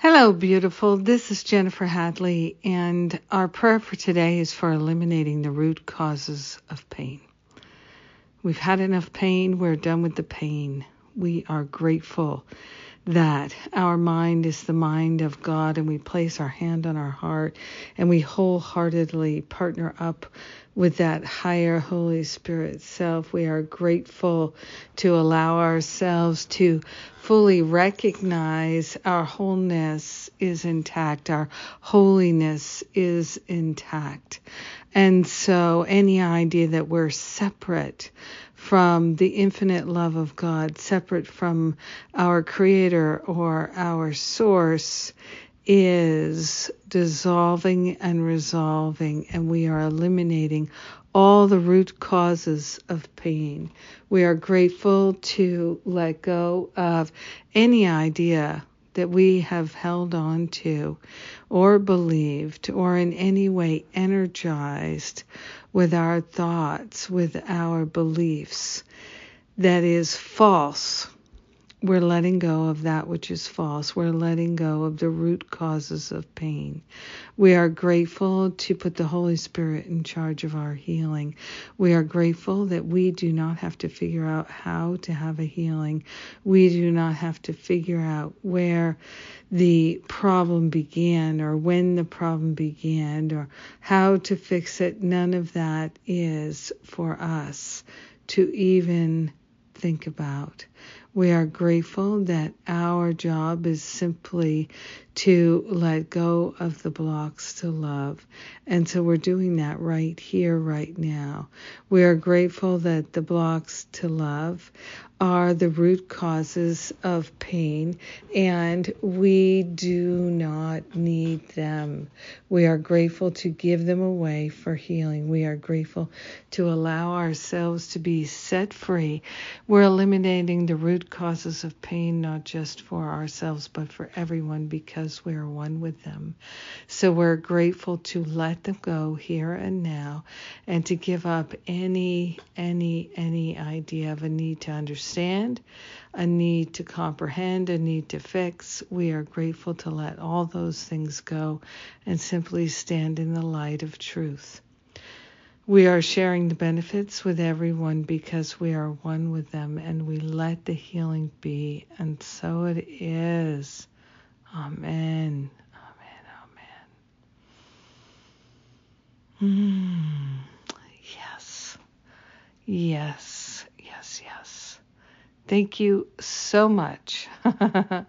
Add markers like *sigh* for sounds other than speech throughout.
Hello, beautiful. This is Jennifer Hadley, and our prayer for today is for eliminating the root causes of pain. We've had enough pain. We're done with the pain. We are grateful that our mind is the mind of God and we place our hand on our heart and we wholeheartedly partner up with that higher Holy Spirit self. We are grateful to allow ourselves to fully recognize our wholeness is intact, our holiness is intact. And so any idea that we're separate from the infinite love of God, separate from our Creator or our Source, is dissolving and resolving, and we are eliminating all the root causes of pain. We are grateful to let go of any idea that we have held on to or believed or in any way energized with our thoughts, with our beliefs that is false we're letting go of that which is false. We're letting go of the root causes of pain. We are grateful to put the Holy Spirit in charge of our healing. We are grateful that we do not have to figure out how to have a healing. We do not have to figure out where the problem began or when the problem began or how to fix it. None of that is for us to even think about. We are grateful that our job is simply to let go of the blocks to love. And so we're doing that right here, right now. We are grateful that the blocks to love are the root causes of pain, and we do not need them. We are grateful to give them away for healing. We are grateful to allow ourselves to be set free. We're eliminating the root causes of pain, not just for ourselves, but for everyone, because we are one with them. So we're grateful to let them go here and now and to give up any, any, any idea of a need to understand a need to comprehend, a need to fix. We are grateful to let all those things go and simply stand in the light of truth. We are sharing the benefits with everyone because we are one with them and we let the healing be. And so it is. Amen. Amen. Amen. Mm. Yes. Yes. Yes. Yes. Thank you so much *laughs*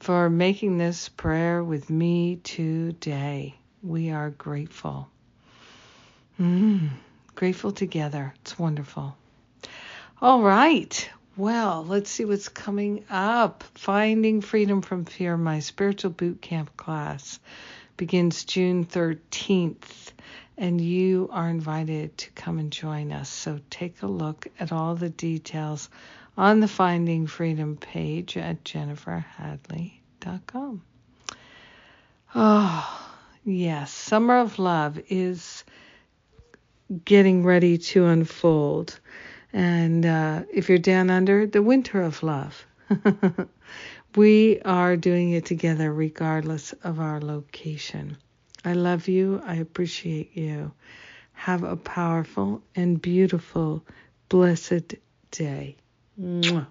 for making this prayer with me today. We are grateful. Mm, grateful together. It's wonderful. All right. Well, let's see what's coming up. Finding Freedom from Fear, my spiritual boot camp class, begins June 13th, and you are invited to come and join us. So take a look at all the details on the Finding Freedom page at jenniferhadley.com. Oh, yes, Summer of Love is getting ready to unfold. And uh, if you're down under, the Winter of Love. *laughs* we are doing it together regardless of our location. I love you. I appreciate you. Have a powerful and beautiful, blessed day. Mwah.